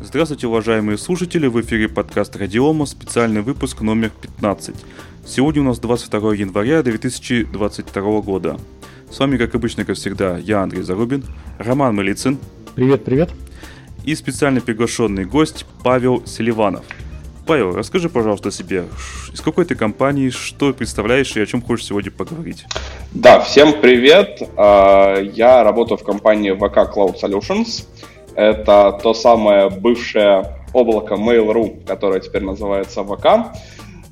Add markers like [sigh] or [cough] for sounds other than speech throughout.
Здравствуйте, уважаемые слушатели, в эфире подкаст Радиома, специальный выпуск номер 15. Сегодня у нас 22 января 2022 года. С вами, как обычно, как всегда, я Андрей Зарубин, Роман Малицын. Привет, привет. И специально приглашенный гость Павел Селиванов. Павел, расскажи, пожалуйста, о себе. Из какой ты компании, что представляешь и о чем хочешь сегодня поговорить? Да, всем привет. А, я работаю в компании VK Cloud Solutions. Это то самое бывшее облако Mail.ru, которое теперь называется ВК.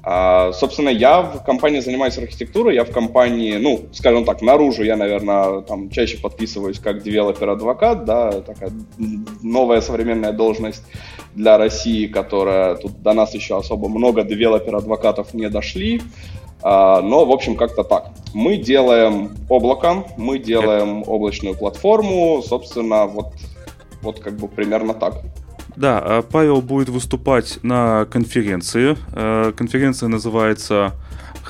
А, собственно, я в компании занимаюсь архитектурой, я в компании, ну, скажем так, наружу я, наверное, там чаще подписываюсь как developer advocate, да, такая новая современная должность для России, которая тут до нас еще особо много developer advocate ов не дошли, а, но, в общем, как-то так. Мы делаем облако, мы делаем облачную платформу, собственно, вот вот как бы примерно так. Да, а Павел будет выступать на конференции. Э, конференция называется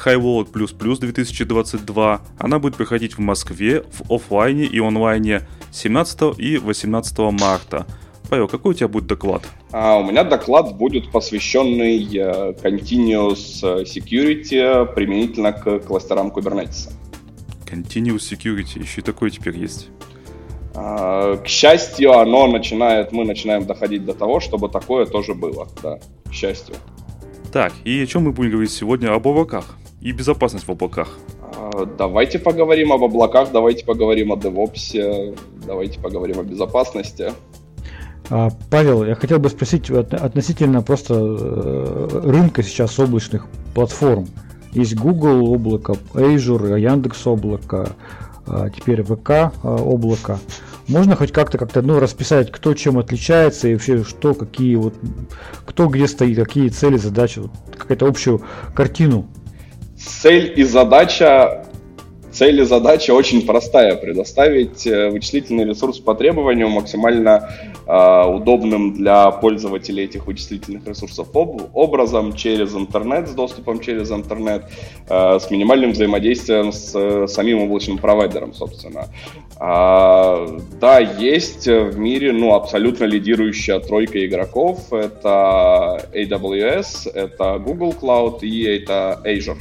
High World Plus Plus 2022. Она будет проходить в Москве в офлайне и онлайне 17 и 18 марта. Павел, какой у тебя будет доклад? А, у меня доклад будет посвященный э, Continuous Security применительно к кластерам Kubernetes. Continuous Security, еще и такой теперь есть. А, к счастью, оно начинает, мы начинаем доходить до того, чтобы такое тоже было, да, к счастью. Так, и о чем мы будем говорить сегодня? Об облаках и безопасность в облаках. А, давайте поговорим об облаках, давайте поговорим о DevOps, давайте поговорим о безопасности. А, Павел, я хотел бы спросить относительно просто э, рынка сейчас облачных платформ. Есть Google облако, Azure, Яндекс облако, теперь ВК а, облако. Можно хоть как-то как-то ну, расписать, кто чем отличается и вообще что, какие вот, кто где стоит, какие цели, задачи, вот, какую-то общую картину. Цель и задача Цель и задача очень простая. Предоставить э, вычислительный ресурс по требованию максимально э, удобным для пользователей этих вычислительных ресурсов об, образом через интернет, с доступом через интернет, э, с минимальным взаимодействием с э, самим облачным провайдером, собственно. А, да, есть в мире ну, абсолютно лидирующая тройка игроков. Это AWS, это Google Cloud и это Azure.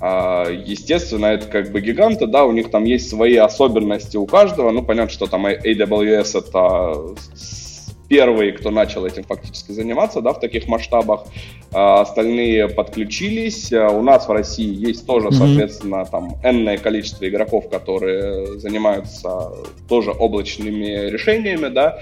А, естественно, это как бы гиганты, да, у них там есть свои особенности у каждого. Ну, понятно, что там AWS это первые, кто начал этим фактически заниматься, да, в таких масштабах. А остальные подключились. А у нас в России есть тоже, mm-hmm. соответственно, там энное количество игроков, которые занимаются тоже облачными решениями, да.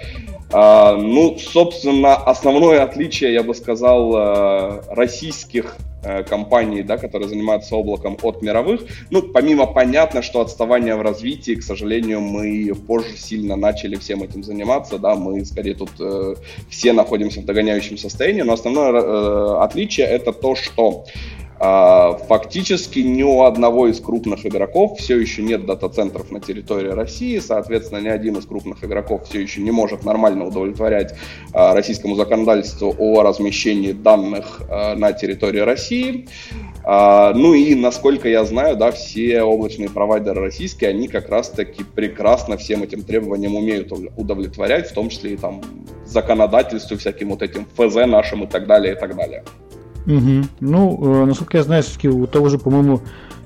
А, ну, собственно, основное отличие, я бы сказал, э, российских Э, компаний, да, которые занимаются облаком от мировых. Ну, помимо понятно, что отставание в развитии, к сожалению, мы позже сильно начали всем этим заниматься, да, мы скорее тут э, все находимся в догоняющем состоянии, но основное э, отличие это то, что фактически ни у одного из крупных игроков все еще нет дата-центров на территории России, соответственно, ни один из крупных игроков все еще не может нормально удовлетворять а, российскому законодательству о размещении данных а, на территории России. Ну и, насколько я знаю, да, все облачные провайдеры российские, они как раз-таки прекрасно всем этим требованиям умеют удовлетворять, в том числе и там законодательству, всяким вот этим ФЗ нашим и так далее, и так далее. Угу. Ну, э, насколько я знаю, все-таки у того же, по-моему,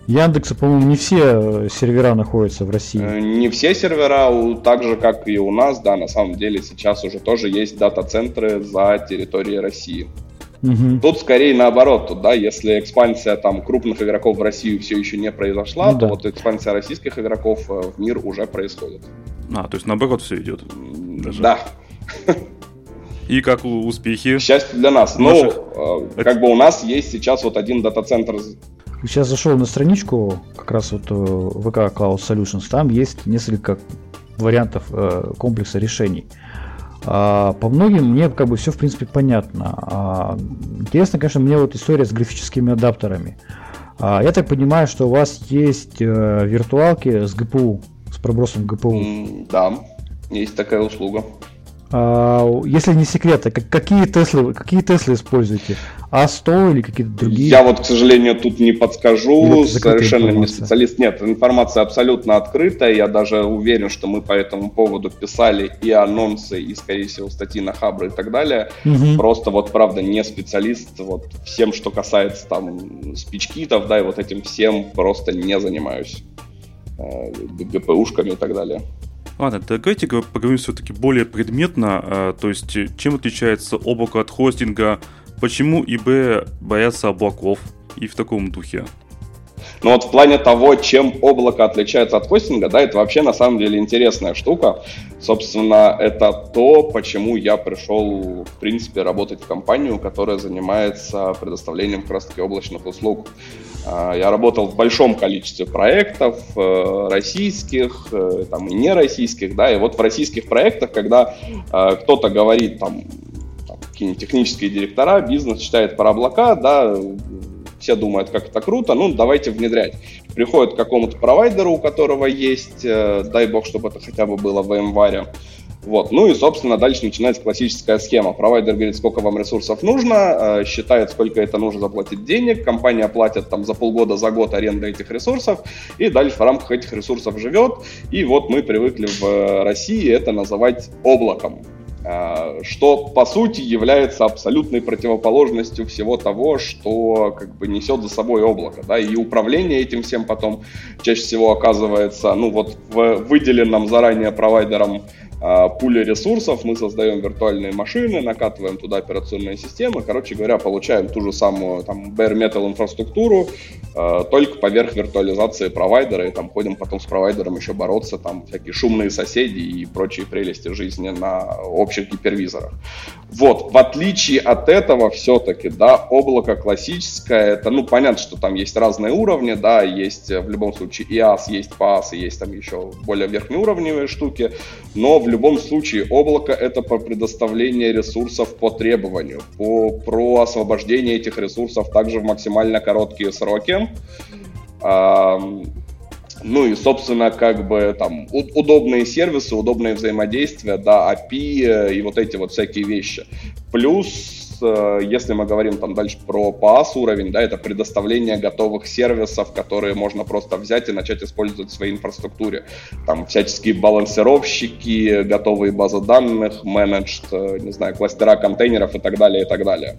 Яндекса, по-моему, не все э, сервера находятся в России. Э, не все сервера, так же, как и у нас, да, на самом деле сейчас уже тоже есть дата-центры за территорией России. Угу. Тут скорее наоборот, тут, да, если экспансия там крупных игроков в Россию все еще не произошла, ну, то да. вот экспансия российских игроков в мир уже происходит. А, то есть наоборот все идет. Даже. Да. [laughs] И как успехи? Счастье для нас. Ну, Наших... Ну, как бы у нас есть сейчас вот один дата-центр. Сейчас зашел на страничку, как раз вот VK э, Cloud Solutions, там есть несколько вариантов э, комплекса решений. А, по многим мне как бы все в принципе понятно. А, интересно, конечно, мне вот история с графическими адаптерами. А, я так понимаю, что у вас есть э, виртуалки с ГПУ, с пробросом ГПУ. Да, есть такая услуга. А, если не секрет, а какие Теслы, какие Теслы используете? А100 или какие-то другие? Я вот, к сожалению, тут не подскажу, совершенно информация. не специалист. Нет, информация абсолютно открытая, я даже уверен, что мы по этому поводу писали и анонсы, и, скорее всего, статьи на Хабры и так далее. Угу. Просто вот, правда, не специалист, вот всем, что касается там спичкитов, да, и вот этим всем просто не занимаюсь. Э, ГПУшками и так далее. Ладно, давайте поговорим все-таки более предметно, а, то есть чем отличается облако от хостинга, почему ИБ боятся облаков и в таком духе. Но вот в плане того, чем облако отличается от хостинга, да, это вообще на самом деле интересная штука. Собственно, это то, почему я пришел, в принципе, работать в компанию, которая занимается предоставлением как раз-таки облачных услуг. А, я работал в большом количестве проектов, э, российских, э, там, и нероссийских, да, и вот в российских проектах, когда э, кто-то говорит, там, какие-нибудь технические директора, бизнес читает про облака, да, все думают, как это круто, ну, давайте внедрять. Приходит к какому-то провайдеру, у которого есть, дай бог, чтобы это хотя бы было в январе, вот. Ну и, собственно, дальше начинается классическая схема. Провайдер говорит, сколько вам ресурсов нужно, э, считает, сколько это нужно заплатить денег, компания платит там за полгода, за год аренды этих ресурсов, и дальше в рамках этих ресурсов живет. И вот мы привыкли в э, России это называть облаком э, что по сути является абсолютной противоположностью всего того, что как бы несет за собой облако, да, и управление этим всем потом чаще всего оказывается, ну вот в выделенном заранее провайдером пуля ресурсов, мы создаем виртуальные машины, накатываем туда операционные системы, короче говоря, получаем ту же самую там bare metal инфраструктуру, только поверх виртуализации провайдера, и там ходим потом с провайдером еще бороться, там всякие шумные соседи и прочие прелести жизни на общих гипервизорах. Вот, в отличие от этого все-таки, да, облако классическое, это, ну, понятно, что там есть разные уровни, да, есть в любом случае IaaS, есть PaaS, и есть там еще более верхнеуровневые штуки, но в любом случае облако это по предоставлению ресурсов по требованию, по, про освобождение этих ресурсов также в максимально короткие сроки. А, ну и, собственно, как бы там удобные сервисы, удобные взаимодействия, да, API и вот эти вот всякие вещи. Плюс Э, если мы говорим там дальше про PaaS уровень, да, это предоставление готовых сервисов, которые можно просто взять и начать использовать в своей инфраструктуре. Там всяческие балансировщики, готовые базы данных, менеджд, э, не знаю, кластера контейнеров и так далее, и так далее.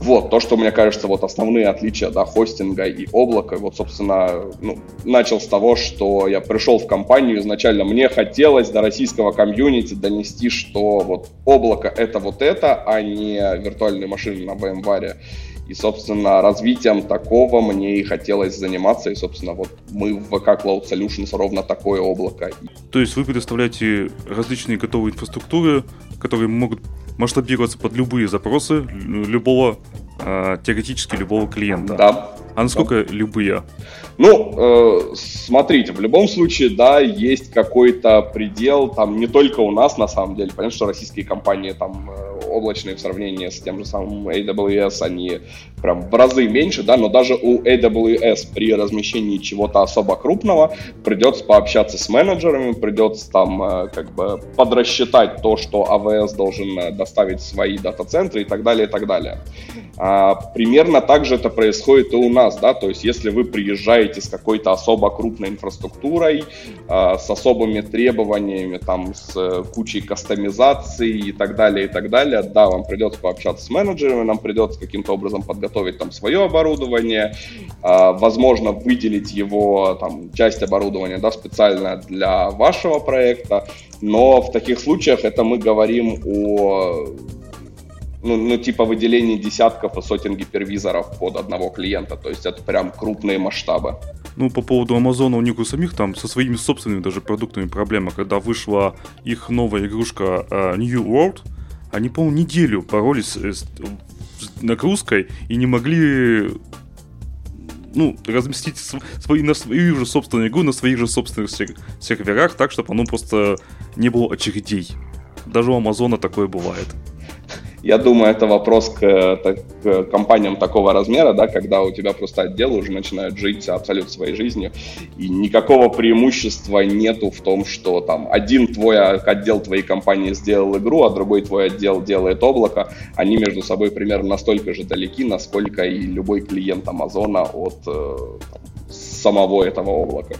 Вот, то, что, мне кажется, вот основные отличия, да, хостинга и облака, вот, собственно, ну, начал с того, что я пришел в компанию, изначально мне хотелось до российского комьюнити донести, что вот облако это вот это, а не виртуальные машины на VMware. И, собственно, развитием такого мне и хотелось заниматься. И, собственно, вот мы в VK Cloud Solutions ровно такое облако. То есть вы предоставляете различные готовые инфраструктуры, которые могут масштабироваться под любые запросы любого, э, теоретически любого клиента. Да. А насколько да. любые? Ну, э, смотрите, в любом случае, да, есть какой-то предел, там не только у нас, на самом деле, понятно, что российские компании там э, облачные в сравнении с тем же самым AWS, они прям в разы меньше, да, но даже у AWS при размещении чего-то особо крупного придется пообщаться с менеджерами, придется там э, как бы подрасчитать то, что AWS должен э, доставить в свои дата-центры и так далее, и так далее. А, примерно так же это происходит и у нас, да, то есть если вы приезжаете с какой-то особо крупной инфраструктурой, а, с особыми требованиями, там, с э, кучей кастомизации и так далее, и так далее, да, вам придется пообщаться с менеджерами, нам придется каким-то образом подготовить там свое оборудование, а, возможно, выделить его, там, часть оборудования, да, специально для вашего проекта, но в таких случаях это мы говорим о ну, ну, типа выделение десятков и сотен гипервизоров под одного клиента. То есть это прям крупные масштабы. Ну, по поводу Амазона, у них у самих там со своими собственными даже продуктами проблема. Когда вышла их новая игрушка uh, New World, они, по-моему, неделю боролись с нагрузкой и не могли ну, разместить свои, на свою же собственную игру на своих же собственных серверах, так, чтобы оно просто не было очередей. Даже у Амазона такое бывает. Я думаю, это вопрос к, к компаниям такого размера, да, когда у тебя просто отделы уже начинают жить абсолютно своей жизнью, и никакого преимущества нету в том, что там один твой отдел твоей компании сделал игру, а другой твой отдел делает облако. Они между собой примерно настолько же далеки, насколько и любой клиент Амазона от э, самого этого облака.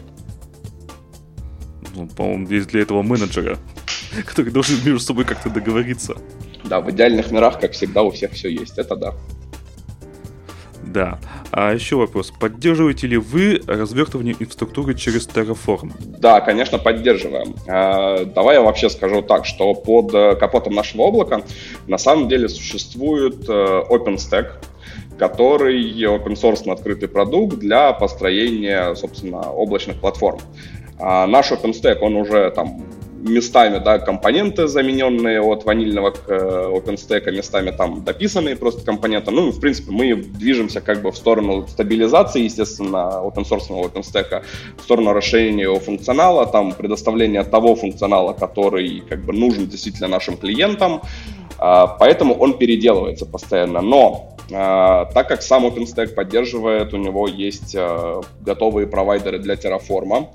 Ну, по-моему, есть для этого менеджера, [laughs] который должен между собой как-то договориться. Да, в идеальных мирах, как всегда, у всех все есть, это да. Да. А еще вопрос. Поддерживаете ли вы развертывание инфраструктуры через Terraform? Да, конечно, поддерживаем. А, давай я вообще скажу так, что под э, капотом нашего облака на самом деле существует э, OpenStack, который open source открытый продукт для построения, собственно, облачных платформ. А наш OpenStack, он уже там местами, да, компоненты, замененные от ванильного к э, OpenStack, местами там дописанные просто компоненты. Ну, в принципе, мы движемся как бы в сторону стабилизации, естественно, open source OpenStack, в сторону расширения его функционала, там, предоставления того функционала, который как бы нужен действительно нашим клиентам. А, поэтому он переделывается постоянно. Но а, так как сам OpenStack поддерживает, у него есть а, готовые провайдеры для Terraform,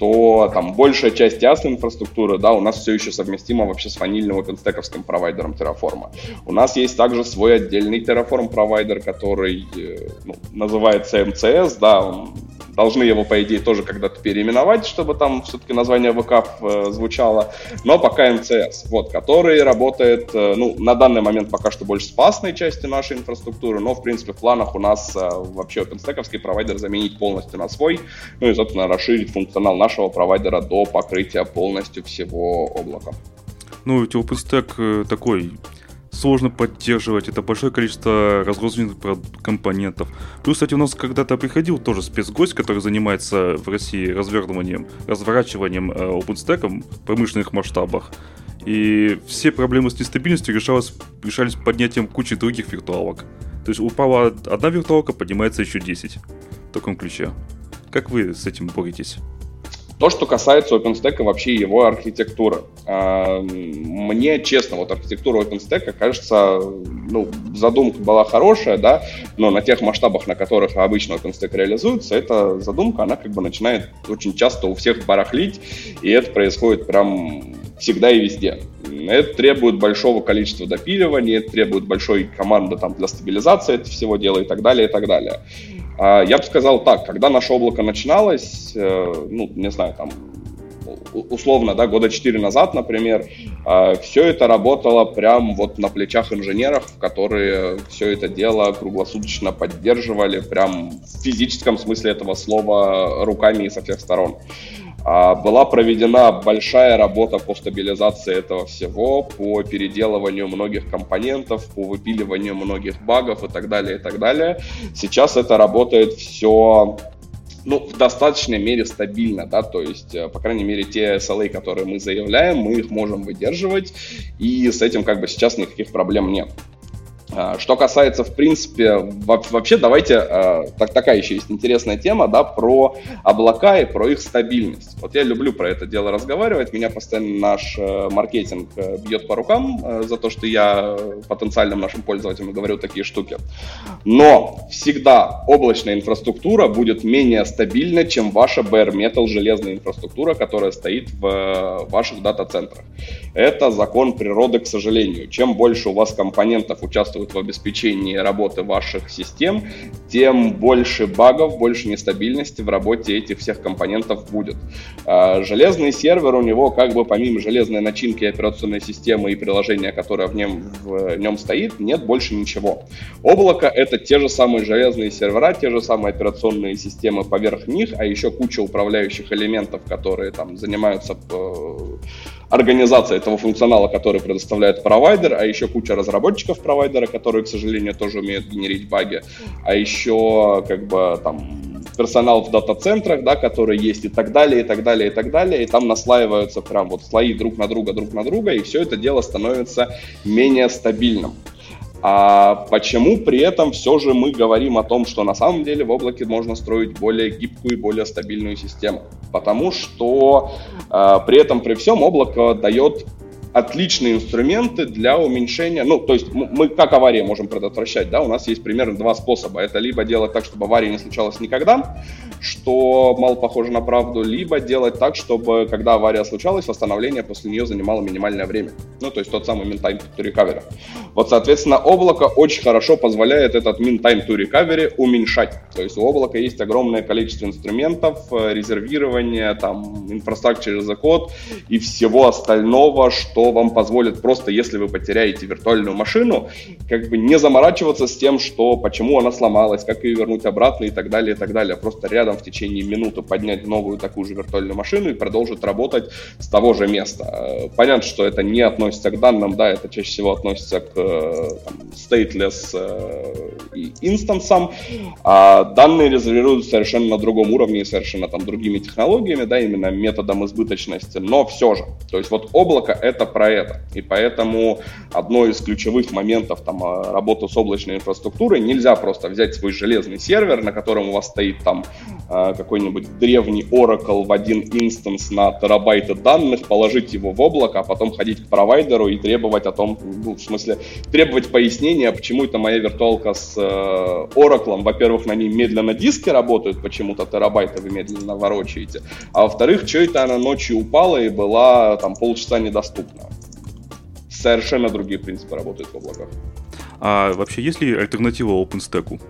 то там большая часть ясной инфраструктуры, да, у нас все еще совместима вообще с ванильным OpenStack провайдером Terraform. У нас есть также свой отдельный Terraform провайдер, который э, ну, называется MCS, да, он должны его, по идее, тоже когда-то переименовать, чтобы там все-таки название ВК э, звучало, но пока МЦС, вот, который работает, э, ну, на данный момент пока что больше с пасной части нашей инфраструктуры, но, в принципе, в планах у нас э, вообще OpenStack провайдер заменить полностью на свой, ну и, собственно, расширить функционал нашего провайдера до покрытия полностью всего облака. Ну, ведь OpenStack такой сложно поддерживать, это большое количество разрозненных компонентов. Плюс, кстати, у нас когда-то приходил тоже спецгость, который занимается в России развертыванием, разворачиванием э, OpenStack в промышленных масштабах. И все проблемы с нестабильностью решалось, решались поднятием кучи других виртуалок. То есть упала одна виртуалка, поднимается еще 10. В таком ключе. Как вы с этим боретесь? То, что касается OpenStack и вообще его архитектуры. А, мне, честно, вот архитектура OpenStack кажется, ну, задумка была хорошая, да, но на тех масштабах, на которых обычно OpenStack реализуется, эта задумка, она как бы начинает очень часто у всех барахлить, и это происходит прям всегда и везде. Это требует большого количества допиливания, это требует большой команды там, для стабилизации этого всего дела и так далее, и так далее. А, я бы сказал так, когда наше облако начиналось, э, ну, не знаю, там, условно, да, года 4 назад, например, а, все это работало прям вот на плечах инженеров, которые все это дело круглосуточно поддерживали, прям в физическом смысле этого слова руками и со всех сторон. А, была проведена большая работа по стабилизации этого всего, по переделыванию многих компонентов, по выпиливанию многих багов и так далее, и так далее. Сейчас это работает все ну, в достаточной мере стабильно, да, то есть, э, по крайней мере, те SLA, которые мы заявляем, мы их можем выдерживать, и с этим как бы сейчас никаких проблем нет. А, что касается, в принципе, вообще давайте, а, так, такая еще есть интересная тема, да, про облака и про их стабильность. Вот я люблю про это дело разговаривать, меня постоянно наш э, маркетинг э, бьет по рукам э, за то, что я потенциальным нашим пользователям говорю такие штуки. Но всегда облачная инфраструктура будет менее стабильна, чем ваша bare metal железная инфраструктура, которая стоит в ваших дата-центрах. Это закон природы, к сожалению. Чем больше у вас компонентов участвует участвуют в обеспечении работы ваших систем, тем больше багов, больше нестабильности в работе этих всех компонентов будет. А, железный сервер у него как бы помимо железной начинки операционной системы и приложения, которое в нем, в нем стоит, нет больше ничего. Облако — это те же самые железные сервера, те же самые операционные системы поверх них, а еще куча управляющих элементов, которые там занимаются э, организация этого функционала, который предоставляет провайдер, а еще куча разработчиков провайдера, которые, к сожалению, тоже умеют генерить баги, а еще как бы там персонал в дата-центрах, да, который есть и так далее, и так далее, и так далее, и там наслаиваются прям вот слои друг на друга, друг на друга, и все это дело становится менее стабильным. А почему при этом все же мы говорим о том, что на самом деле в облаке можно строить более гибкую и более стабильную систему? Потому что э, при этом при всем облако дает отличные инструменты для уменьшения, ну, то есть мы как аварии можем предотвращать, да, у нас есть примерно два способа. Это либо делать так, чтобы аварии не случалось никогда, что мало похоже на правду, либо делать так, чтобы, когда авария случалась, восстановление после нее занимало минимальное время. Ну, то есть тот самый mean time to recovery. Вот, соответственно, облако очень хорошо позволяет этот mean time to recovery уменьшать. То есть у облака есть огромное количество инструментов, э, резервирования, там, инфраструктуры за код и всего остального, что вам позволит просто, если вы потеряете виртуальную машину, как бы не заморачиваться с тем, что почему она сломалась, как ее вернуть обратно и так далее, и так далее. Просто рядом в течение минуты поднять новую такую же виртуальную машину и продолжить работать с того же места. Э, понятно, что это не относится к данным, да, это чаще всего относится к э, там, stateless э, инстансам, а данные резервируются совершенно на другом уровне и совершенно там другими технологиями, да, именно методом избыточности, но все же. То есть вот облако — это про это. И поэтому одно из ключевых моментов там, э, работы с облачной инфраструктурой нельзя просто взять свой железный сервер, на котором у вас стоит там э, какой-нибудь древний Oracle в один инстанс на терабайты данных, положить его в облако, а потом ходить к провайдеру и требовать о том, ну, в смысле, требовать пояснения, почему это моя виртуалка с э, Oracle. Во-первых, на ней медленно диски работают, почему-то терабайты вы медленно ворочаете. А во-вторых, что это она ночью упала и была там полчаса недоступна. Совершенно другие принципы работают в облаках. А вообще есть ли альтернатива OpenStack?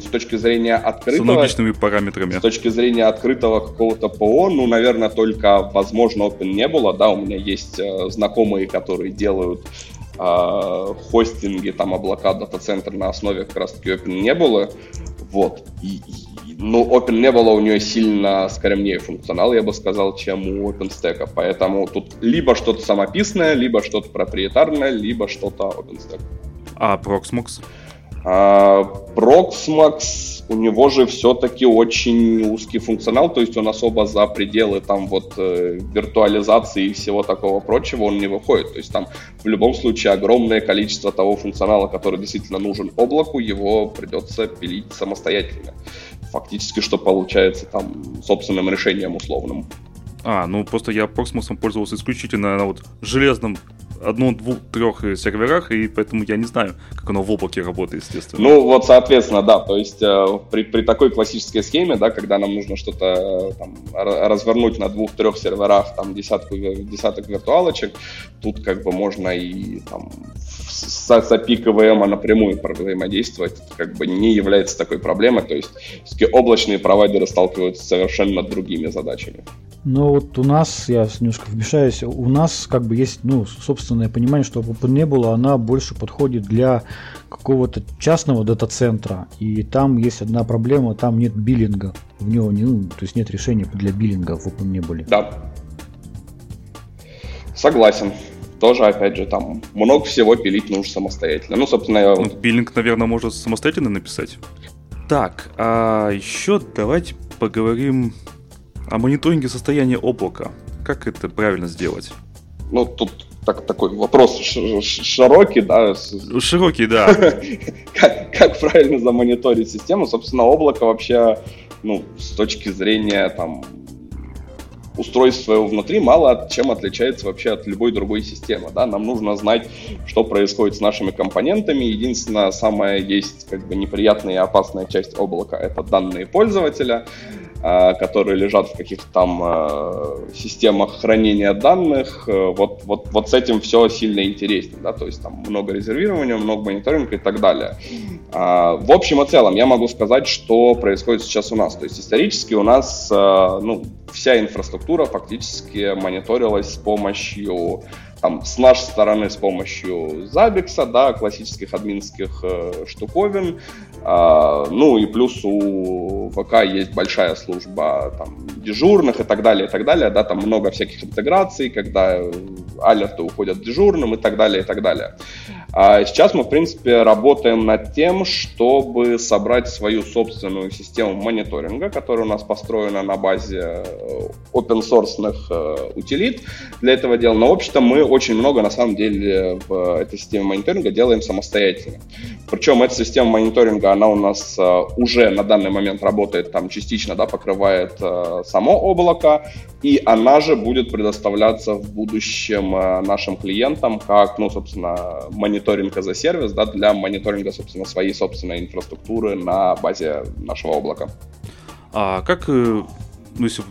С точки зрения открытого... С аналогичными параметрами. С точки зрения открытого какого-то ПО, ну, наверное, только, возможно, Open не было. Да, у меня есть э, знакомые, которые делают э, хостинги, там, облака, дата-центр на основе как раз-таки Open не было. Вот. И, и, ну, Open было у нее сильно скромнее функционал, я бы сказал, чем у OpenStack. Поэтому тут либо что-то самописное, либо что-то проприетарное, либо что-то OpenStack. А Proxmox? А, Proxmox, у него же все-таки очень узкий функционал, то есть он особо за пределы там вот э, виртуализации и всего такого прочего он не выходит. То есть там в любом случае огромное количество того функционала, который действительно нужен облаку, его придется пилить самостоятельно. Фактически, что получается там собственным решением условным. А, ну просто я Proxmox пользовался исключительно на вот железном одном, двух, трех серверах, и поэтому я не знаю, как оно в облаке работает, естественно. Ну, вот, соответственно, да, то есть э, при, при такой классической схеме, да, когда нам нужно что-то э, там, развернуть на двух-трех серверах, там, десятку, десяток виртуалочек, тут как бы можно и там с, с API КВМ напрямую взаимодействовать, как бы не является такой проблемой, то есть облачные провайдеры сталкиваются с совершенно другими задачами. Ну вот у нас, я немножко вмешаюсь, у нас как бы есть, ну, собственное понимание, что OpenNebula, она больше подходит для какого-то частного дата-центра, и там есть одна проблема, там нет биллинга, в него не, ну, то есть нет решения для биллинга в OpenNebula. Да. Согласен. Тоже, опять же, там много всего пилить нужно самостоятельно. Ну, собственно, я... Ну, биллинг, наверное, можно самостоятельно написать. Так, а еще давайте поговорим о мониторинге состояния облака. Как это правильно сделать? Ну, тут так, такой вопрос широкий, да. Широкий, да. [laughs] как, как правильно замониторить систему? Собственно, облако вообще, ну, с точки зрения там устройств своего внутри мало чем отличается вообще от любой другой системы. Да? Нам нужно знать, что происходит с нашими компонентами. Единственное, самая есть как бы неприятная и опасная часть облака — это данные пользователя. А, которые лежат в каких-то там а, системах хранения данных. Э, вот, вот, вот с этим все сильно интереснее, да, то есть там много резервирования, много мониторинга и так далее. А, в общем и целом я могу сказать, что происходит сейчас у нас. То есть исторически у нас ну, вся инфраструктура фактически мониторилась с помощью там, с нашей стороны с помощью Zabbix, да, классических админских э, штуковин. Э, ну и плюс у ВК есть большая служба там, дежурных и так далее, и так далее. Да, там много всяких интеграций, когда алерты уходят дежурным и так далее, и так далее. А сейчас мы, в принципе, работаем над тем, чтобы собрать свою собственную систему мониторинга, которая у нас построена на базе open source э, утилит для этого дела. Но, в общем-то, мы очень много на самом деле в этой системе мониторинга делаем самостоятельно. Причем эта система мониторинга, она у нас э, уже на данный момент работает, там частично да, покрывает э, само облако, и она же будет предоставляться в будущем нашим клиентам как, ну, собственно, мониторинг за сервис, да, для мониторинга, собственно, своей собственной инфраструктуры на базе нашего облака. А как, ну, если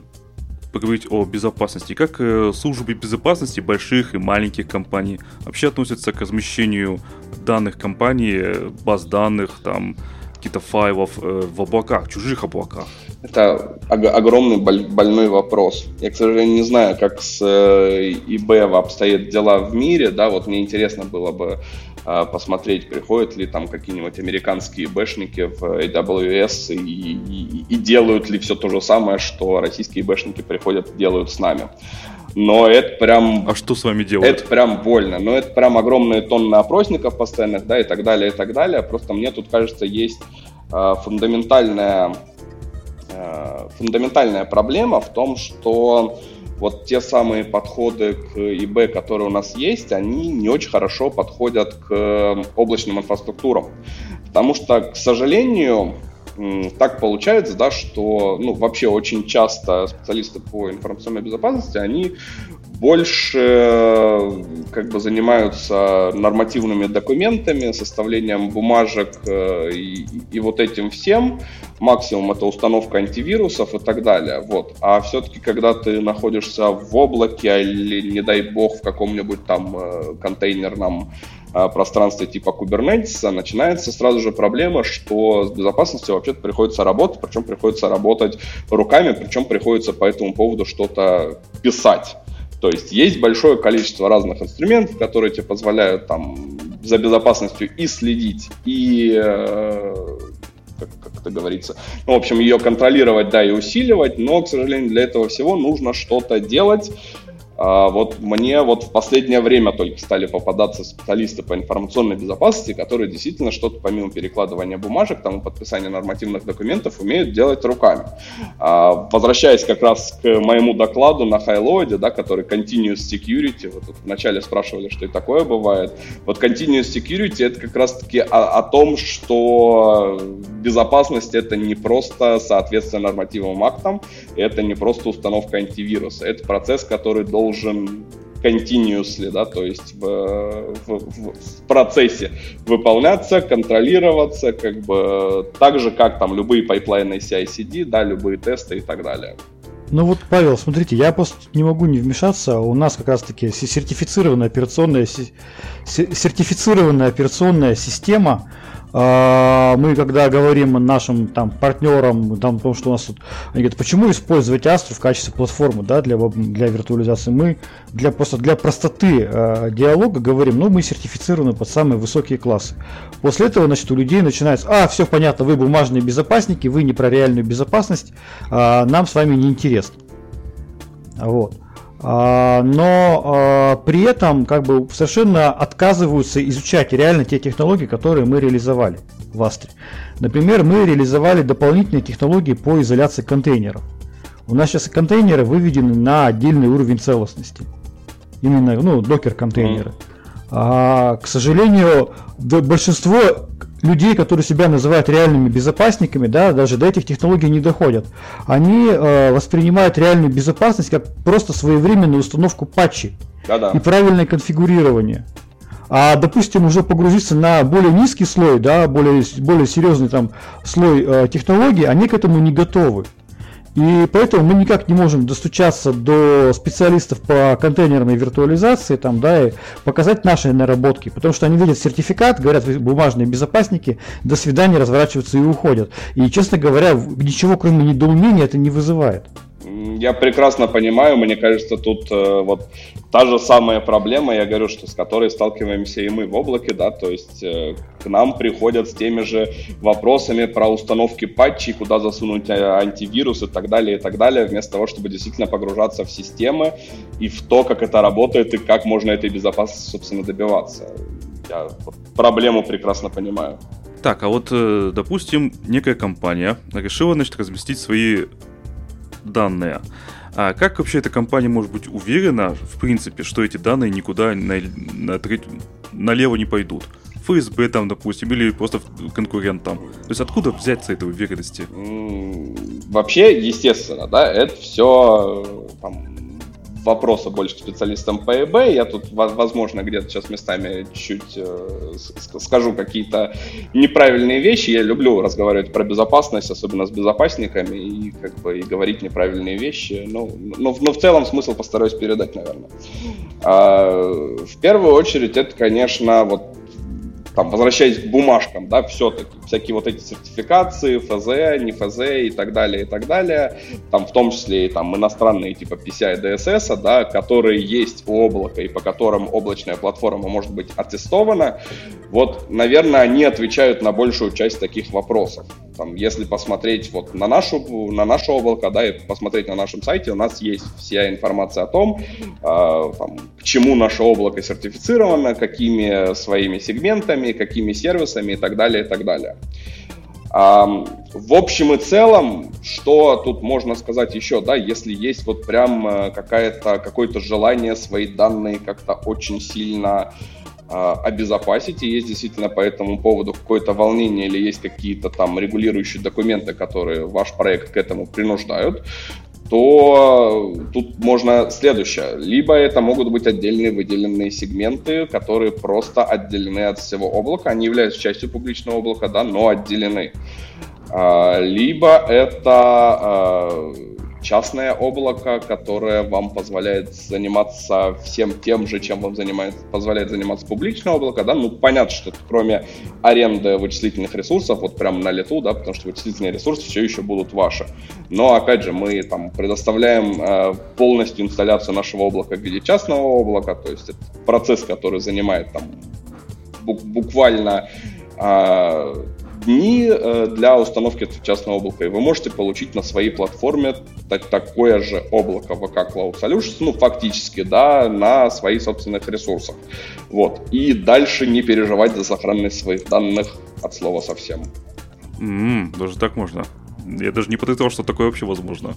поговорить о безопасности. Как э, службы безопасности больших и маленьких компаний вообще относятся к размещению данных компаний, баз данных, там, каких-то файлов э, в облаках, чужих облаках? Это огромный больной вопрос. Я, к сожалению, не знаю, как с э, eBay обстоят дела в мире. Да, вот мне интересно было бы а, посмотреть, приходят ли там какие-нибудь американские бэшники в AWS и, и, и делают ли все то же самое, что российские бэшники приходят и делают с нами. Но это прям... А что с вами делают? Это прям больно. Но это прям огромные тонны опросников постоянных, да, и так далее, и так далее. Просто мне тут, кажется, есть э, фундаментальная, э, фундаментальная проблема в том, что вот те самые подходы к ИБ, которые у нас есть, они не очень хорошо подходят к э, облачным инфраструктурам. Потому что, к сожалению, так получается, да, что ну, вообще очень часто специалисты по информационной безопасности, они больше как бы занимаются нормативными документами, составлением бумажек э, и, и вот этим всем. Максимум это установка антивирусов и так далее. Вот. А все-таки, когда ты находишься в облаке или, не дай бог, в каком-нибудь там э, контейнерном э, пространстве типа Kubernetes, начинается сразу же проблема, что с безопасностью вообще-то приходится работать, причем приходится работать руками, причем приходится по этому поводу что-то писать. То есть есть большое количество разных инструментов, которые тебе позволяют там за безопасностью и следить, и э, как, как это говорится, ну, в общем, ее контролировать, да, и усиливать, но, к сожалению, для этого всего нужно что-то делать, вот мне вот в последнее время только стали попадаться специалисты по информационной безопасности, которые действительно что-то помимо перекладывания бумажек, там, подписания нормативных документов умеют делать руками. А, возвращаясь как раз к моему докладу на Highload, да, который Continuous Security, вот тут вначале спрашивали, что и такое бывает. Вот Continuous Security это как раз-таки о, о том, что безопасность это не просто соответствие нормативным актам, это не просто установка антивируса, это процесс, который должен должен continuously, да, то есть в, в, в процессе выполняться, контролироваться, как бы так же, как там любые пайплайны CI/CD, да, любые тесты и так далее. Ну вот, Павел, смотрите, я просто не могу не вмешаться. У нас как раз-таки сертифицированная операционная, сертифицированная операционная система мы когда говорим нашим там партнерам, там, потому что у нас тут, они говорят, почему использовать Astra в качестве платформы, да, для, для виртуализации, мы для просто для простоты э, диалога говорим, ну, мы сертифицированы под самые высокие классы. После этого, значит, у людей начинается, а, все понятно, вы бумажные безопасники, вы не про реальную безопасность, э, нам с вами не интересно. Вот. А, но а, при этом как бы совершенно отказываются изучать реально те технологии, которые мы реализовали в Астре. Например, мы реализовали дополнительные технологии по изоляции контейнеров. У нас сейчас контейнеры выведены на отдельный уровень целостности. Именно, ну, докер-контейнеры. А, к сожалению, большинство людей, которые себя называют реальными безопасниками, да, даже до этих технологий не доходят. Они э, воспринимают реальную безопасность как просто своевременную установку патчей Да-да. и правильное конфигурирование. А, допустим, уже погрузиться на более низкий слой, да, более, более серьезный там слой э, технологий, они к этому не готовы. И поэтому мы никак не можем достучаться до специалистов по контейнерной виртуализации там, да, и показать наши наработки, потому что они видят сертификат, говорят, бумажные безопасники, до свидания, разворачиваются и уходят. И, честно говоря, ничего кроме недоумения это не вызывает. Я прекрасно понимаю, мне кажется, тут э, вот та же самая проблема, я говорю, что с которой сталкиваемся и мы в облаке, да, то есть э, к нам приходят с теми же вопросами про установки патчей, куда засунуть э, антивирус и так далее, и так далее, вместо того, чтобы действительно погружаться в системы и в то, как это работает и как можно этой безопасности, собственно, добиваться. Я проблему прекрасно понимаю. Так, а вот, э, допустим, некая компания решила, значит, разместить свои данные. А как вообще эта компания может быть уверена, в принципе, что эти данные никуда на, на, налево не пойдут? ФСБ там, допустим, или просто конкурент там. То есть откуда взяться этой уверенности? Вообще, естественно, да, это все там, вопросы больше к специалистам eBay. Я тут, возможно, где-то сейчас местами чуть э, скажу какие-то неправильные вещи. Я люблю разговаривать про безопасность, особенно с безопасниками, и как бы и говорить неправильные вещи. Но, но, но в целом смысл постараюсь передать, наверное. А, в первую очередь, это, конечно, вот там, возвращаясь к бумажкам, да, все-таки, всякие вот эти сертификации, ФЗ, не ФЗ и так далее, и так далее, там, в том числе и там иностранные типа PCI DSS, да, которые есть у облака и по которым облачная платформа может быть аттестована, вот, наверное, они отвечают на большую часть таких вопросов. Там, если посмотреть вот на, нашу, на наше облако, да, и посмотреть на нашем сайте, у нас есть вся информация о том, э, там, к чему наше облако сертифицировано, какими своими сегментами, какими сервисами и так далее, и так далее. В общем и целом, что тут можно сказать еще, да, если есть вот прям э, какая-то, какое-то желание свои данные как-то очень сильно а, обезопасить, и есть действительно по этому поводу какое-то волнение или есть какие-то там регулирующие документы, которые ваш проект к этому принуждают, то тут можно следующее. Либо это могут быть отдельные выделенные сегменты, которые просто отделены от всего облака. Они являются частью публичного облака, да, но отделены. А, либо это а, частное облако, которое вам позволяет заниматься всем тем же, чем вам занимает, позволяет заниматься публичное облако, да, ну, понятно, что кроме аренды вычислительных ресурсов, вот прям на лету, да, потому что вычислительные ресурсы все еще будут ваши. Но, опять же, мы там предоставляем э, полностью инсталляцию нашего облака в виде частного облака, то есть это процесс, который занимает там буквально э, дни э, для установки частного облака, и вы можете получить на своей платформе такое же облако VK Cloud Solutions, ну, фактически, да, на своих собственных ресурсах. Вот. И дальше не переживать за сохранность своих данных от слова совсем. Mm, даже так можно. Я даже не подозревал, что такое вообще возможно.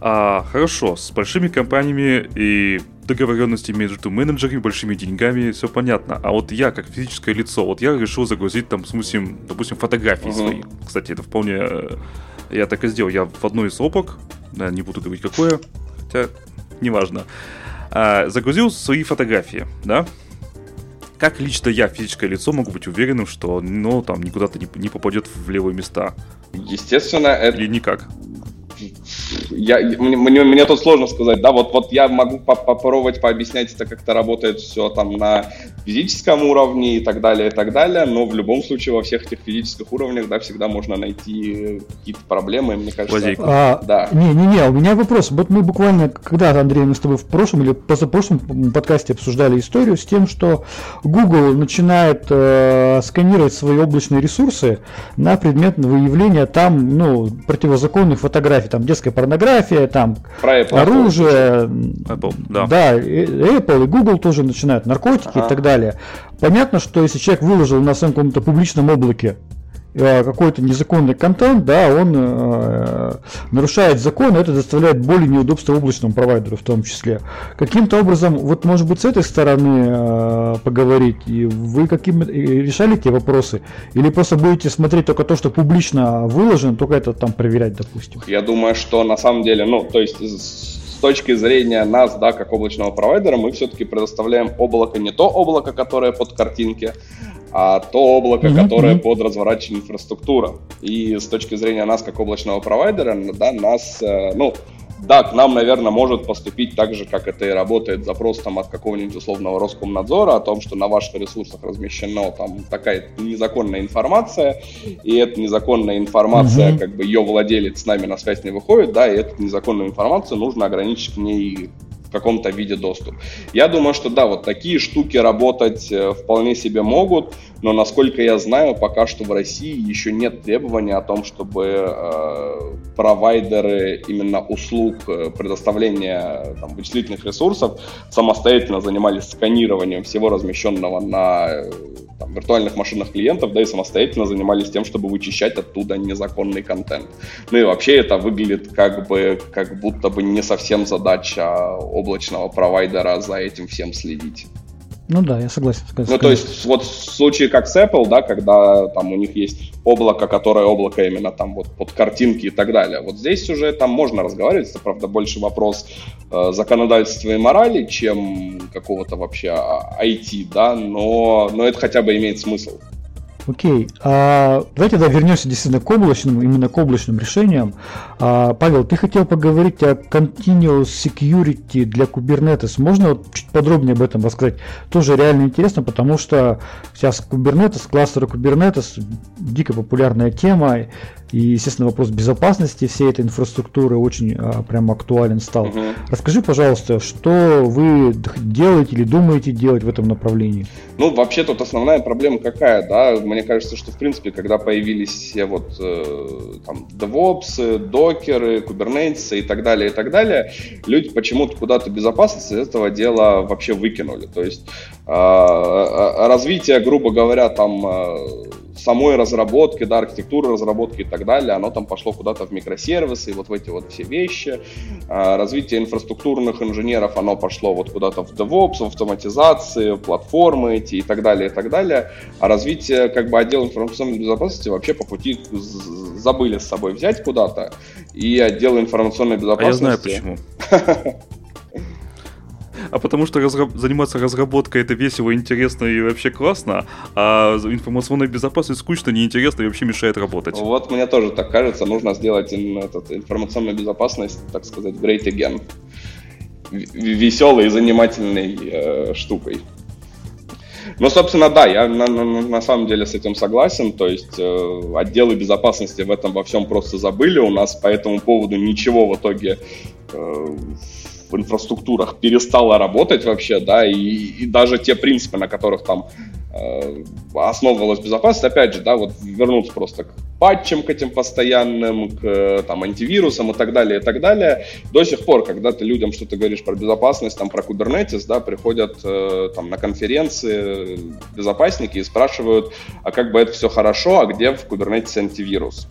А, хорошо, с большими компаниями и договоренности между менеджерами, большими деньгами, все понятно. А вот я, как физическое лицо, вот я решил загрузить там, допустим, допустим фотографии uh-huh. свои. Кстати, это вполне... Э, я так и сделал. Я в одной из опок, не буду говорить какое, хотя неважно, а, загрузил свои фотографии, да, как лично я, физическое лицо, могу быть уверенным, что ну, там никуда-то не, не попадет в левые места? Естественно, это... Или никак? Я, мне, мне, мне тут сложно сказать, да, вот, вот я могу попробовать пообъяснять это, как это работает все там на физическом уровне и так далее, и так далее, но в любом случае во всех этих физических уровнях, да, всегда можно найти какие-то проблемы, мне кажется. А, да. Не-не-не, у меня вопрос, вот мы буквально, когда, Андрей, мы с тобой в прошлом или позапрошлом подкасте обсуждали историю с тем, что Google начинает э, сканировать свои облачные ресурсы на предмет выявления там, ну, противозаконных фотографий, там, детская порнография, там Про Apple, оружие, Apple, да. да, Apple и Google тоже начинают, наркотики ага. и так далее. Понятно, что если человек выложил на своем каком-то публичном облаке какой-то незаконный контент, да, он э, нарушает закон, и это доставляет более неудобства облачному провайдеру в том числе. Каким-то образом, вот может быть с этой стороны э, поговорить, и вы каким решали эти вопросы, или просто будете смотреть только то, что публично выложено, только это там проверять, допустим? Я думаю, что на самом деле, ну, то есть с точки зрения нас, да, как облачного провайдера, мы все-таки предоставляем облако, не то облако, которое под картинки, а то облако, mm-hmm. которое под разворачивание инфраструктура. И с точки зрения нас, как облачного провайдера, да, нас, э, ну, да, к нам, наверное, может поступить так же, как это и работает запрос там от какого-нибудь условного Роскомнадзора о том, что на ваших ресурсах размещена там такая незаконная информация, и эта незаконная информация, mm-hmm. как бы ее владелец с нами на связь не выходит, да, и эту незаконную информацию нужно ограничить к ней в каком-то виде доступ. Я думаю, что да, вот такие штуки работать э, вполне себе могут, но насколько я знаю, пока что в России еще нет требования о том, чтобы э, провайдеры именно услуг э, предоставления там, вычислительных ресурсов самостоятельно занимались сканированием всего размещенного на э, там, виртуальных машинах клиентов, да, и самостоятельно занимались тем, чтобы вычищать оттуда незаконный контент. Ну и вообще это выглядит как бы, как будто бы не совсем задача облачного провайдера за этим всем следить. Ну да, я согласен. согласен. Ну то есть вот в случае как с Apple, да, когда там у них есть облако, которое облако именно там вот под картинки и так далее. Вот здесь уже там можно разговаривать, это правда больше вопрос э, законодательства и морали, чем какого-то вообще IT, а, да, но, но это хотя бы имеет смысл. Окей. А, давайте да, вернемся действительно к облачным, именно к облачным решениям. А, Павел, ты хотел поговорить о Continuous Security для Kubernetes. Можно вот чуть подробнее об этом рассказать? Тоже реально интересно, потому что сейчас Kubernetes, кластеры Kubernetes, дико популярная тема, и, естественно, вопрос безопасности всей этой инфраструктуры очень а, прям актуален стал. Угу. Расскажи, пожалуйста, что вы делаете или думаете делать в этом направлении? Ну, вообще тут основная проблема какая, да? Мне кажется, что, в принципе, когда появились все вот э, там DevOps, докеры, Kubernetes и так далее, и так далее, люди почему-то куда-то безопасность из этого дела вообще выкинули. То есть э, развитие, грубо говоря, там э, самой разработки, да, архитектуры разработки и так далее, оно там пошло куда-то в микросервисы, вот в эти вот все вещи. А, развитие инфраструктурных инженеров, оно пошло вот куда-то в DevOps, в автоматизации, платформы эти и так далее, и так далее. А развитие как бы отдела информационной безопасности вообще по пути забыли с собой взять куда-то. И отдел информационной безопасности... А я знаю почему. [laughs] а потому что разраб- заниматься разработкой это весело, интересно и вообще классно, а информационная безопасность скучно, неинтересно и вообще мешает работать. Вот мне тоже так кажется, нужно сделать этот, информационную безопасность, так сказать, great again. Веселой и занимательной э, штукой. Ну, собственно, да, я на, на, на самом деле с этим согласен. То есть э, отделы безопасности в этом во всем просто забыли. У нас по этому поводу ничего в итоге э, в инфраструктурах перестала работать вообще, да, и, и даже те принципы, на которых там э, основывалась безопасность, опять же, да, вот вернуться просто к патчам, к этим постоянным, к там, антивирусам и так далее, и так далее. До сих пор, когда ты людям что-то говоришь про безопасность, там, про Kubernetes, да, приходят э, там на конференции безопасники и спрашивают, а как бы это все хорошо, а где в Kubernetes антивирус?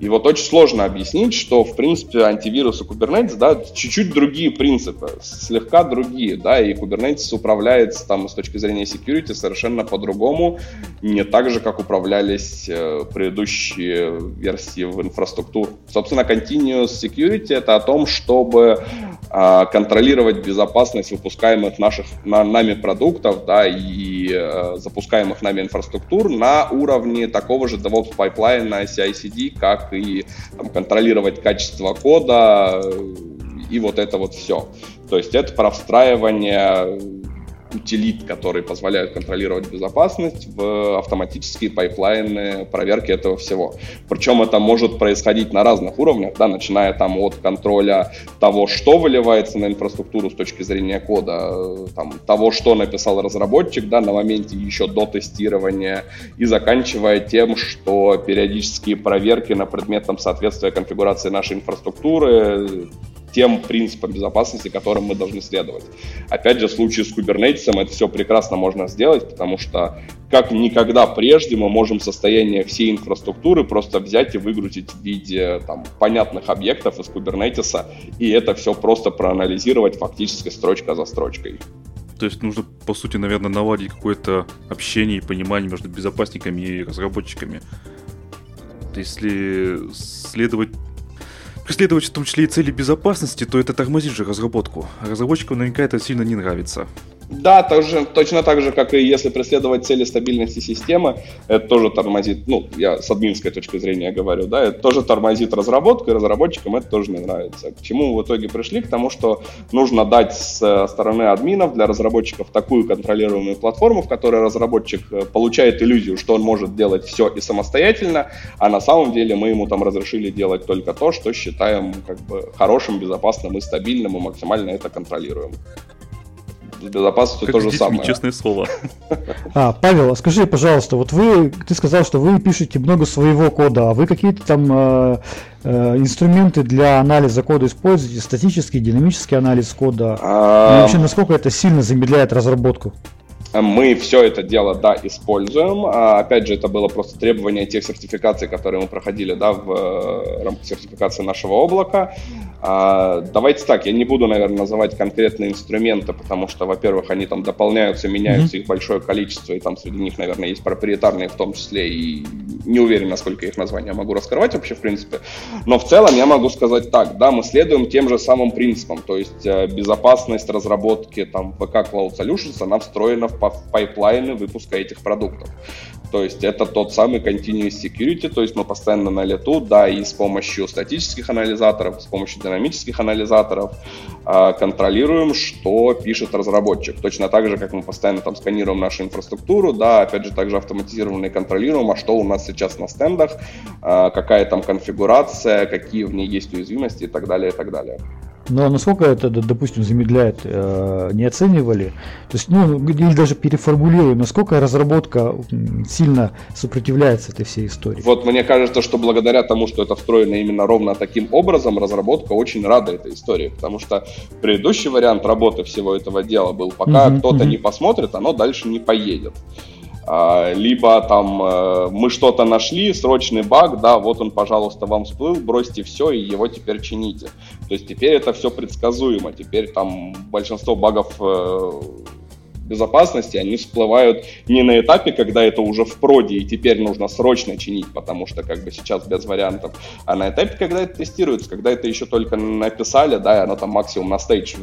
И вот очень сложно объяснить, что, в принципе, антивирус и Kubernetes, да, чуть-чуть другие принципы, слегка другие, да, и Kubernetes управляется там с точки зрения security совершенно по-другому, не так же, как управлялись э, предыдущие версии в инфраструктуру. Собственно, Continuous Security — это о том, чтобы э, контролировать безопасность выпускаемых наших, на, нами продуктов, да, и э, запускаемых нами инфраструктур на уровне такого же DevOps пайплайна CI/CD, как и там, контролировать качество кода и вот это вот все. То есть это про встраивание утилит, которые позволяют контролировать безопасность в автоматические пайплайны проверки этого всего. Причем это может происходить на разных уровнях, да, начиная там от контроля того, что выливается на инфраструктуру с точки зрения кода, там, того, что написал разработчик, да, на моменте еще до тестирования, и заканчивая тем, что периодические проверки на предмет там, соответствия конфигурации нашей инфраструктуры тем принципам безопасности, которым мы должны следовать. Опять же, в случае с Kubernetes это все прекрасно можно сделать, потому что как никогда прежде мы можем состояние всей инфраструктуры просто взять и выгрузить в виде там, понятных объектов из Kubernetes, и это все просто проанализировать фактически строчка за строчкой. То есть нужно, по сути, наверное, наладить какое-то общение и понимание между безопасниками и разработчиками. Если следовать преследовать в том числе и цели безопасности, то это тормозит же разработку. разработчикам наверняка это сильно не нравится. Да, тоже, точно так же, как и если преследовать цели стабильности системы, это тоже тормозит, ну, я с админской точки зрения говорю, да, это тоже тормозит разработку, и разработчикам это тоже не нравится. К чему в итоге пришли? К тому, что нужно дать с стороны админов для разработчиков такую контролируемую платформу, в которой разработчик э, получает иллюзию, что он может делать все и самостоятельно, а на самом деле мы ему там разрешили делать только то, что считаем как бы хорошим, безопасным и стабильным, и максимально это контролируем с безопасностью как то же самое. честное слово. [laughs] А, Павел, скажи, пожалуйста, вот вы, ты сказал, что вы пишете много своего кода, а вы какие-то там э, э, инструменты для анализа кода используете, статический, динамический анализ кода? А... И вообще, насколько это сильно замедляет разработку? Мы все это дело, да, используем. А, опять же, это было просто требование тех сертификаций, которые мы проходили, да, в э, рамках сертификации нашего облака. А, давайте так, я не буду, наверное, называть конкретные инструменты, потому что, во-первых, они там дополняются, меняются, mm-hmm. их большое количество, и там среди них, наверное, есть проприетарные в том числе, и не уверен, насколько их названия могу раскрывать вообще, в принципе. Но в целом я могу сказать так, да, мы следуем тем же самым принципам, то есть э, безопасность разработки там VK Cloud Solutions, она встроена в пайплайны выпуска этих продуктов. То есть это тот самый continuous security, то есть мы постоянно на лету, да, и с помощью статических анализаторов, с помощью динамических анализаторов э, контролируем, что пишет разработчик. Точно так же, как мы постоянно там сканируем нашу инфраструктуру, да, опять же, также автоматизированно и контролируем, а что у нас сейчас на стендах, э, какая там конфигурация, какие в ней есть уязвимости и так далее, и так далее. Но насколько это, допустим, замедляет, э, не оценивали? То есть, ну, или даже переформулируем, насколько разработка сильно сопротивляется этой всей истории? Вот мне кажется, что благодаря тому, что это встроено именно ровно таким образом, разработка очень рада этой истории, потому что предыдущий вариант работы всего этого дела был, пока uh-huh, кто-то uh-huh. не посмотрит, оно дальше не поедет. А, либо там э, мы что-то нашли, срочный баг, да, вот он, пожалуйста, вам всплыл, бросьте все и его теперь чините. То есть теперь это все предсказуемо, теперь там большинство багов э, безопасности, они всплывают не на этапе, когда это уже в проде, и теперь нужно срочно чинить, потому что как бы сейчас без вариантов, а на этапе, когда это тестируется, когда это еще только написали, да, и оно там максимум на стейдж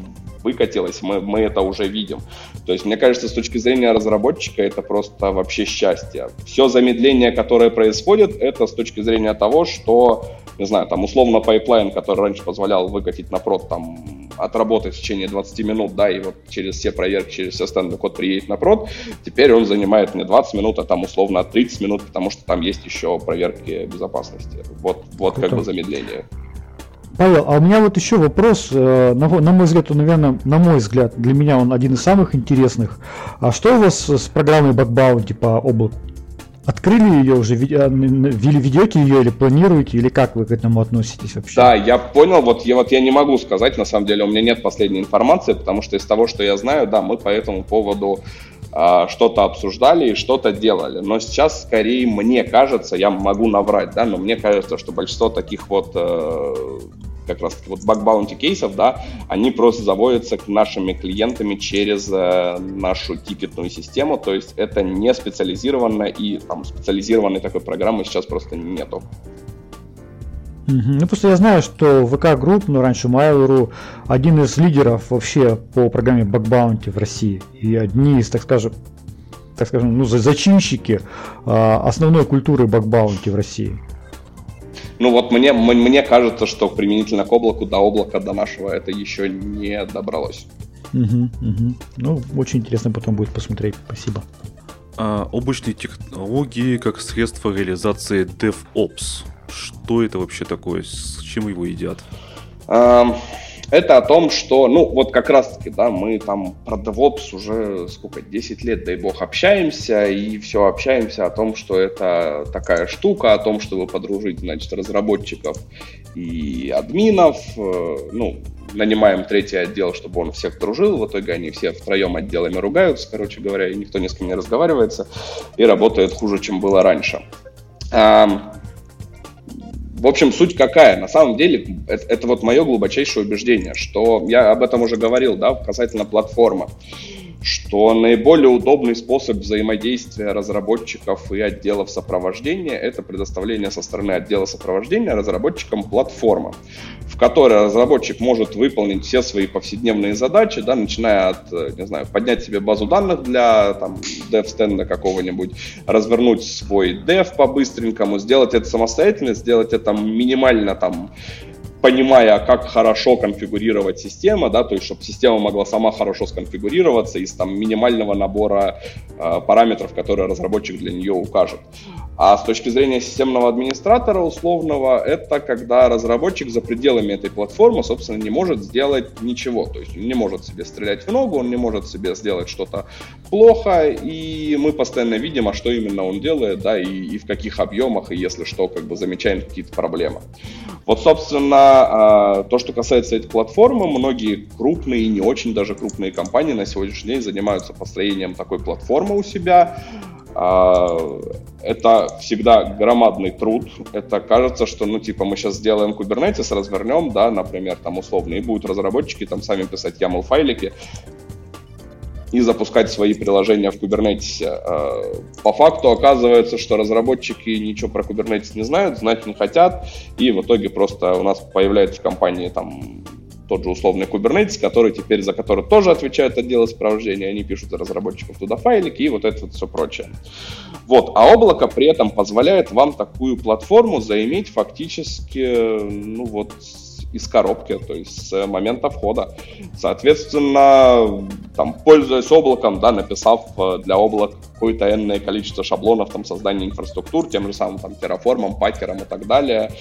выкатилось, мы, мы это уже видим. То есть, мне кажется, с точки зрения разработчика это просто вообще счастье. Все замедление, которое происходит, это с точки зрения того, что, не знаю, там условно пайплайн, который раньше позволял выкатить на прод там отработать в течение 20 минут, да, и вот через все проверки, через все стенды код приедет на прод, теперь он занимает не 20 минут, а там условно 30 минут, потому что там есть еще проверки безопасности. Вот, вот как бы замедление. Павел, а у меня вот еще вопрос, э, на, мой взгляд, он, наверное, на мой взгляд, для меня он один из самых интересных. А что у вас с программой Backbounty по облаку? Открыли ее уже, э, ведете ее или планируете, или как вы к этому относитесь вообще? Да, я понял, вот я, вот я не могу сказать, на самом деле, у меня нет последней информации, потому что из того, что я знаю, да, мы по этому поводу э, что-то обсуждали и что-то делали. Но сейчас, скорее, мне кажется, я могу наврать, да, но мне кажется, что большинство таких вот э, как раз таки вот bug bounty кейсов, да, они просто заводятся к нашими клиентами через э, нашу тикетную систему, то есть это не специализированно и там специализированной такой программы сейчас просто нету. Ну, просто я знаю, что VK Group, ну, раньше Mail.ru, один из лидеров вообще по программе Bounty в России. И одни из, так скажем, так скажем, ну, зачинщики а, основной культуры Bounty в России. Ну вот мне, мне кажется, что применительно к облаку, до облака, до нашего это еще не добралось. Угу, угу. Ну, очень интересно потом будет посмотреть. Спасибо. А, облачные технологии как средство реализации DevOps. Что это вообще такое? С чем его едят? Um это о том, что, ну, вот как раз-таки, да, мы там про DevOps уже сколько, 10 лет, дай бог, общаемся, и все общаемся о том, что это такая штука, о том, чтобы подружить, значит, разработчиков и админов, э, ну, нанимаем третий отдел, чтобы он всех дружил, в итоге они все втроем отделами ругаются, короче говоря, и никто ни с кем не разговаривается, и работает хуже, чем было раньше. В общем, суть какая? На самом деле, это, это вот мое глубочайшее убеждение, что я об этом уже говорил, да, касательно платформы, что наиболее удобный способ взаимодействия разработчиков и отделов сопровождения – это предоставление со стороны отдела сопровождения разработчикам платформы, в которой разработчик может выполнить все свои повседневные задачи, да, начиная от, не знаю, поднять себе базу данных для там, dev-стенда какого-нибудь, развернуть свой dev по-быстренькому, сделать это самостоятельно, сделать это минимально там понимая, как хорошо конфигурировать систему, да, то есть, чтобы система могла сама хорошо сконфигурироваться из там минимального набора э, параметров, которые разработчик для нее укажет. А с точки зрения системного администратора условного, это когда разработчик за пределами этой платформы, собственно, не может сделать ничего. То есть он не может себе стрелять в ногу, он не может себе сделать что-то плохо, и мы постоянно видим, а что именно он делает, да, и, и в каких объемах, и если что, как бы замечаем какие-то проблемы. Вот, собственно, а, то, что касается этой платформы, многие крупные и не очень даже крупные компании на сегодняшний день занимаются построением такой платформы у себя. А, это всегда громадный труд. Это кажется, что, ну, типа, мы сейчас сделаем Kubernetes, развернем, да, например, там условно, и будут разработчики там сами писать YAML-файлики и запускать свои приложения в Kubernetes. А, по факту оказывается, что разработчики ничего про Kubernetes не знают, знать не хотят, и в итоге просто у нас появляется в компании там тот же условный Kubernetes, который теперь за который тоже отвечают отделы сопровождения, они пишут за разработчиков туда файлики и вот это вот все прочее. Вот, а облако при этом позволяет вам такую платформу заиметь фактически, ну вот, из коробки, то есть с момента входа. Соответственно, там, пользуясь облаком, да, написав э, для облака какое-то энное количество шаблонов там, создания инфраструктур, тем же самым там, Terraform ом, Packer ом и так далее,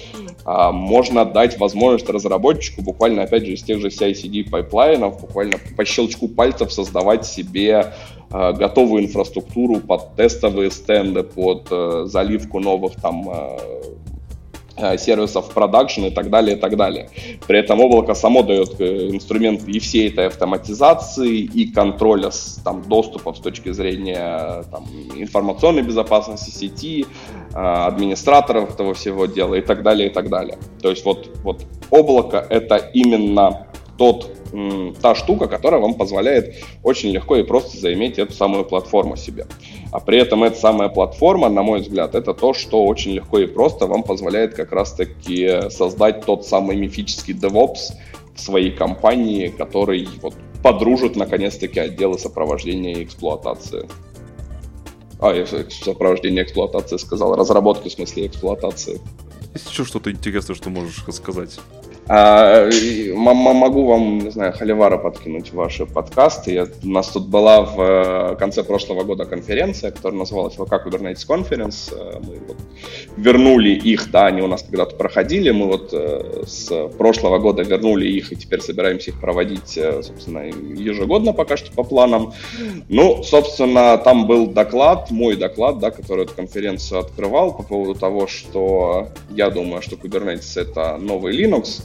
а, можно дать возможность разработчику буквально, опять же, из тех же CI/CD пайплайнов, буквально по щелчку пальцев создавать себе а, готовую инфраструктуру под тестовые стенды, под а, заливку новых там Э, сервисов продакшн и так далее, и так далее. При этом облако само дает э, инструмент и всей этой автоматизации, и контроля с, там, доступов с точки зрения там, информационной безопасности сети, э, администраторов этого всего дела и так далее, и так далее. То есть вот, вот облако — это именно тот, та штука, которая вам позволяет очень легко и просто заиметь эту самую платформу себе. А при этом эта самая платформа, на мой взгляд, это то, что очень легко и просто вам позволяет как раз-таки создать тот самый мифический DevOps в своей компании, который вот подружит наконец-таки отделы сопровождения и эксплуатации. А, я сопровождение эксплуатации сказал, разработки в смысле эксплуатации. Есть еще что-то интересное, что можешь сказать? А, могу вам, не знаю, Халивара подкинуть ваши подкасты. Я, у нас тут была в э, конце прошлого года конференция, которая называлась ВК Kubernetes Conference. Э, мы вот вернули их, да, они у нас когда-то проходили. Мы вот э, с прошлого года вернули их и теперь собираемся их проводить, собственно, ежегодно пока что по планам. Ну, собственно, там был доклад, мой доклад, да, который эту конференцию открывал по поводу того, что я думаю, что Kubernetes это новый Linux.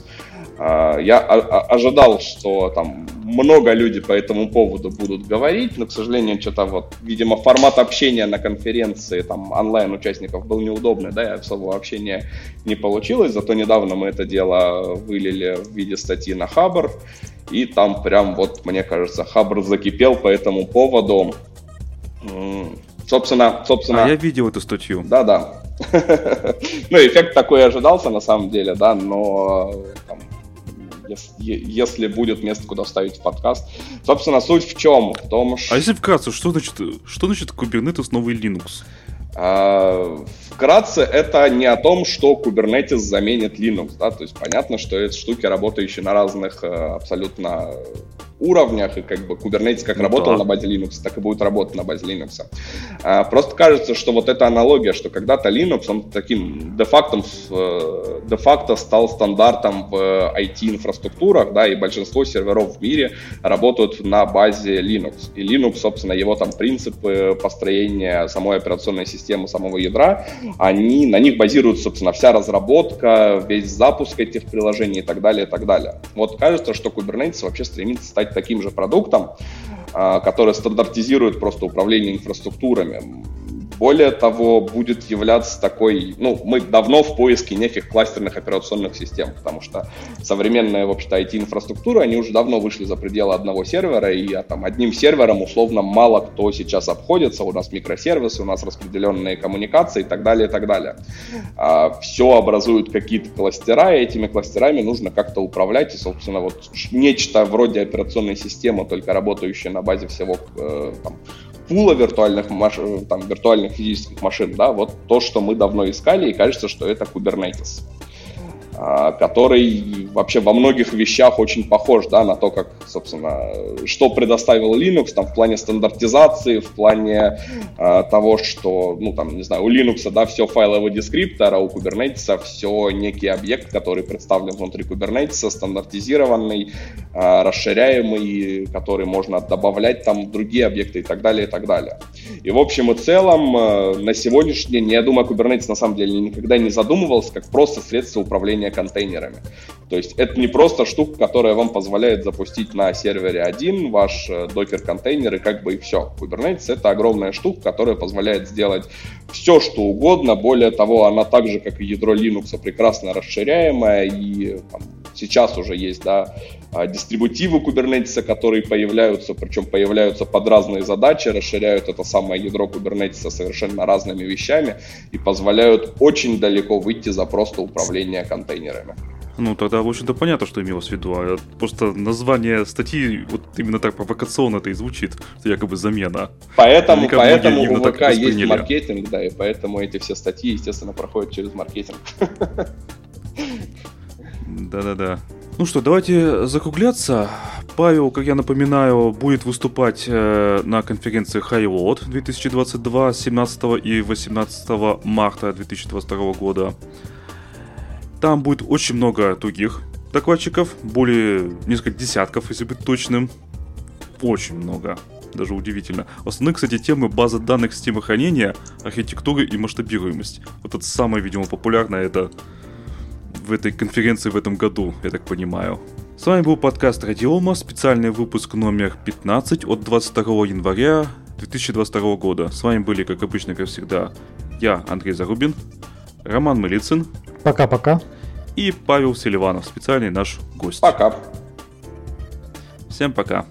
А, я ожидал, что там много людей по этому поводу будут говорить, но, к сожалению, что-то вот, видимо, формат общения на конференции там онлайн участников был неудобный, да, и особого общения не получилось, зато недавно мы это дело вылили в виде статьи на Хабр, и там прям вот, мне кажется, Хабр закипел по этому поводу. Собственно, собственно... А я видел эту статью. Да-да. [laughs] Ну, эффект такой ожидался на самом деле, да, но там, если, будет место, куда вставить в подкаст. Собственно, суть в чем? В том, что... А если вкратце, что значит, что значит Kubernetes новый Linux? А, вкратце, это не о том, что Kubernetes заменит Linux, да, то есть понятно, что это штуки, работающие на разных э, абсолютно уровнях, и как бы Kubernetes как ну, работал да. на базе Linux, так и будет работать на базе Linux. А, просто кажется, что вот эта аналогия, что когда-то Linux, он таким де-факто, э, де-факто стал стандартом в IT-инфраструктурах, да, и большинство серверов в мире работают на базе Linux. И Linux, собственно, его там принципы построения самой операционной системы, самого ядра, они, на них базируется, собственно, вся разработка, весь запуск этих приложений и так далее, и так далее. Вот кажется, что Kubernetes вообще стремится стать таким же продуктом, а, который стандартизирует просто управление инфраструктурами. Более того, будет являться такой, ну, мы давно в поиске неких кластерных операционных систем, потому что современная, в общем-то, IT-инфраструктура, они уже давно вышли за пределы одного сервера, и там одним сервером условно мало кто сейчас обходится, у нас микросервисы, у нас распределенные коммуникации и так далее, и так далее. А, все образуют какие-то кластера, и этими кластерами нужно как-то управлять, и, собственно, вот нечто вроде операционной системы, только работающая на базе всего э, там, пула виртуальных, маш... там, виртуальных физических машин, да, вот то, что мы давно искали, и кажется, что это Kubernetes. А, который вообще во многих вещах очень похож да, на то, как, собственно, что предоставил Linux там, в плане стандартизации, в плане э, того, что, ну, там, не знаю, у Linux да, все файловый дескриптор, а у Kubernetes все некий объект, который представлен внутри Kubernetes, стандартизированный, э, расширяемый, который можно добавлять там другие объекты и так далее, и так далее. И в общем и целом э, на сегодняшний день, я думаю, Kubernetes на самом деле никогда не задумывался как просто средство управления контейнерами. То есть это не просто штука, которая вам позволяет запустить на сервере один ваш докер-контейнер э, и как бы и все. Kubernetes это огромная штука, которая позволяет сделать все, что угодно. Более того, она так же, как и ядро Linux, прекрасно расширяемая и там, сейчас уже есть, да, а, дистрибутивы Kubernetes, которые появляются, причем появляются под разные задачи, расширяют это самое ядро Kubernetes совершенно разными вещами и позволяют очень далеко выйти за просто управление контейнерами. Ну, тогда, в общем-то, понятно, что имелось в виду. А просто название статьи вот именно так провокационно это и звучит, что якобы замена. Поэтому, поэтому у ВК есть маркетинг, да, и поэтому эти все статьи, естественно, проходят через маркетинг. [laughs] Да-да-да. Ну что, давайте закругляться. Павел, как я напоминаю, будет выступать э, на конференции HighLoad 2022 17 и 18 марта 2022 года. Там будет очень много других докладчиков, более несколько десятков, если быть точным. Очень много, даже удивительно. Основные, кстати, темы база данных системы хранения, архитектуры и масштабируемость. Вот это самое, видимо, популярное, это в этой конференции в этом году, я так понимаю. С вами был подкаст Радиома, специальный выпуск номер 15 от 22 января 2022 года. С вами были, как обычно, как всегда, я, Андрей Зарубин, Роман Мылицын. Пока-пока. И Павел Селиванов, специальный наш гость. Пока. Всем пока.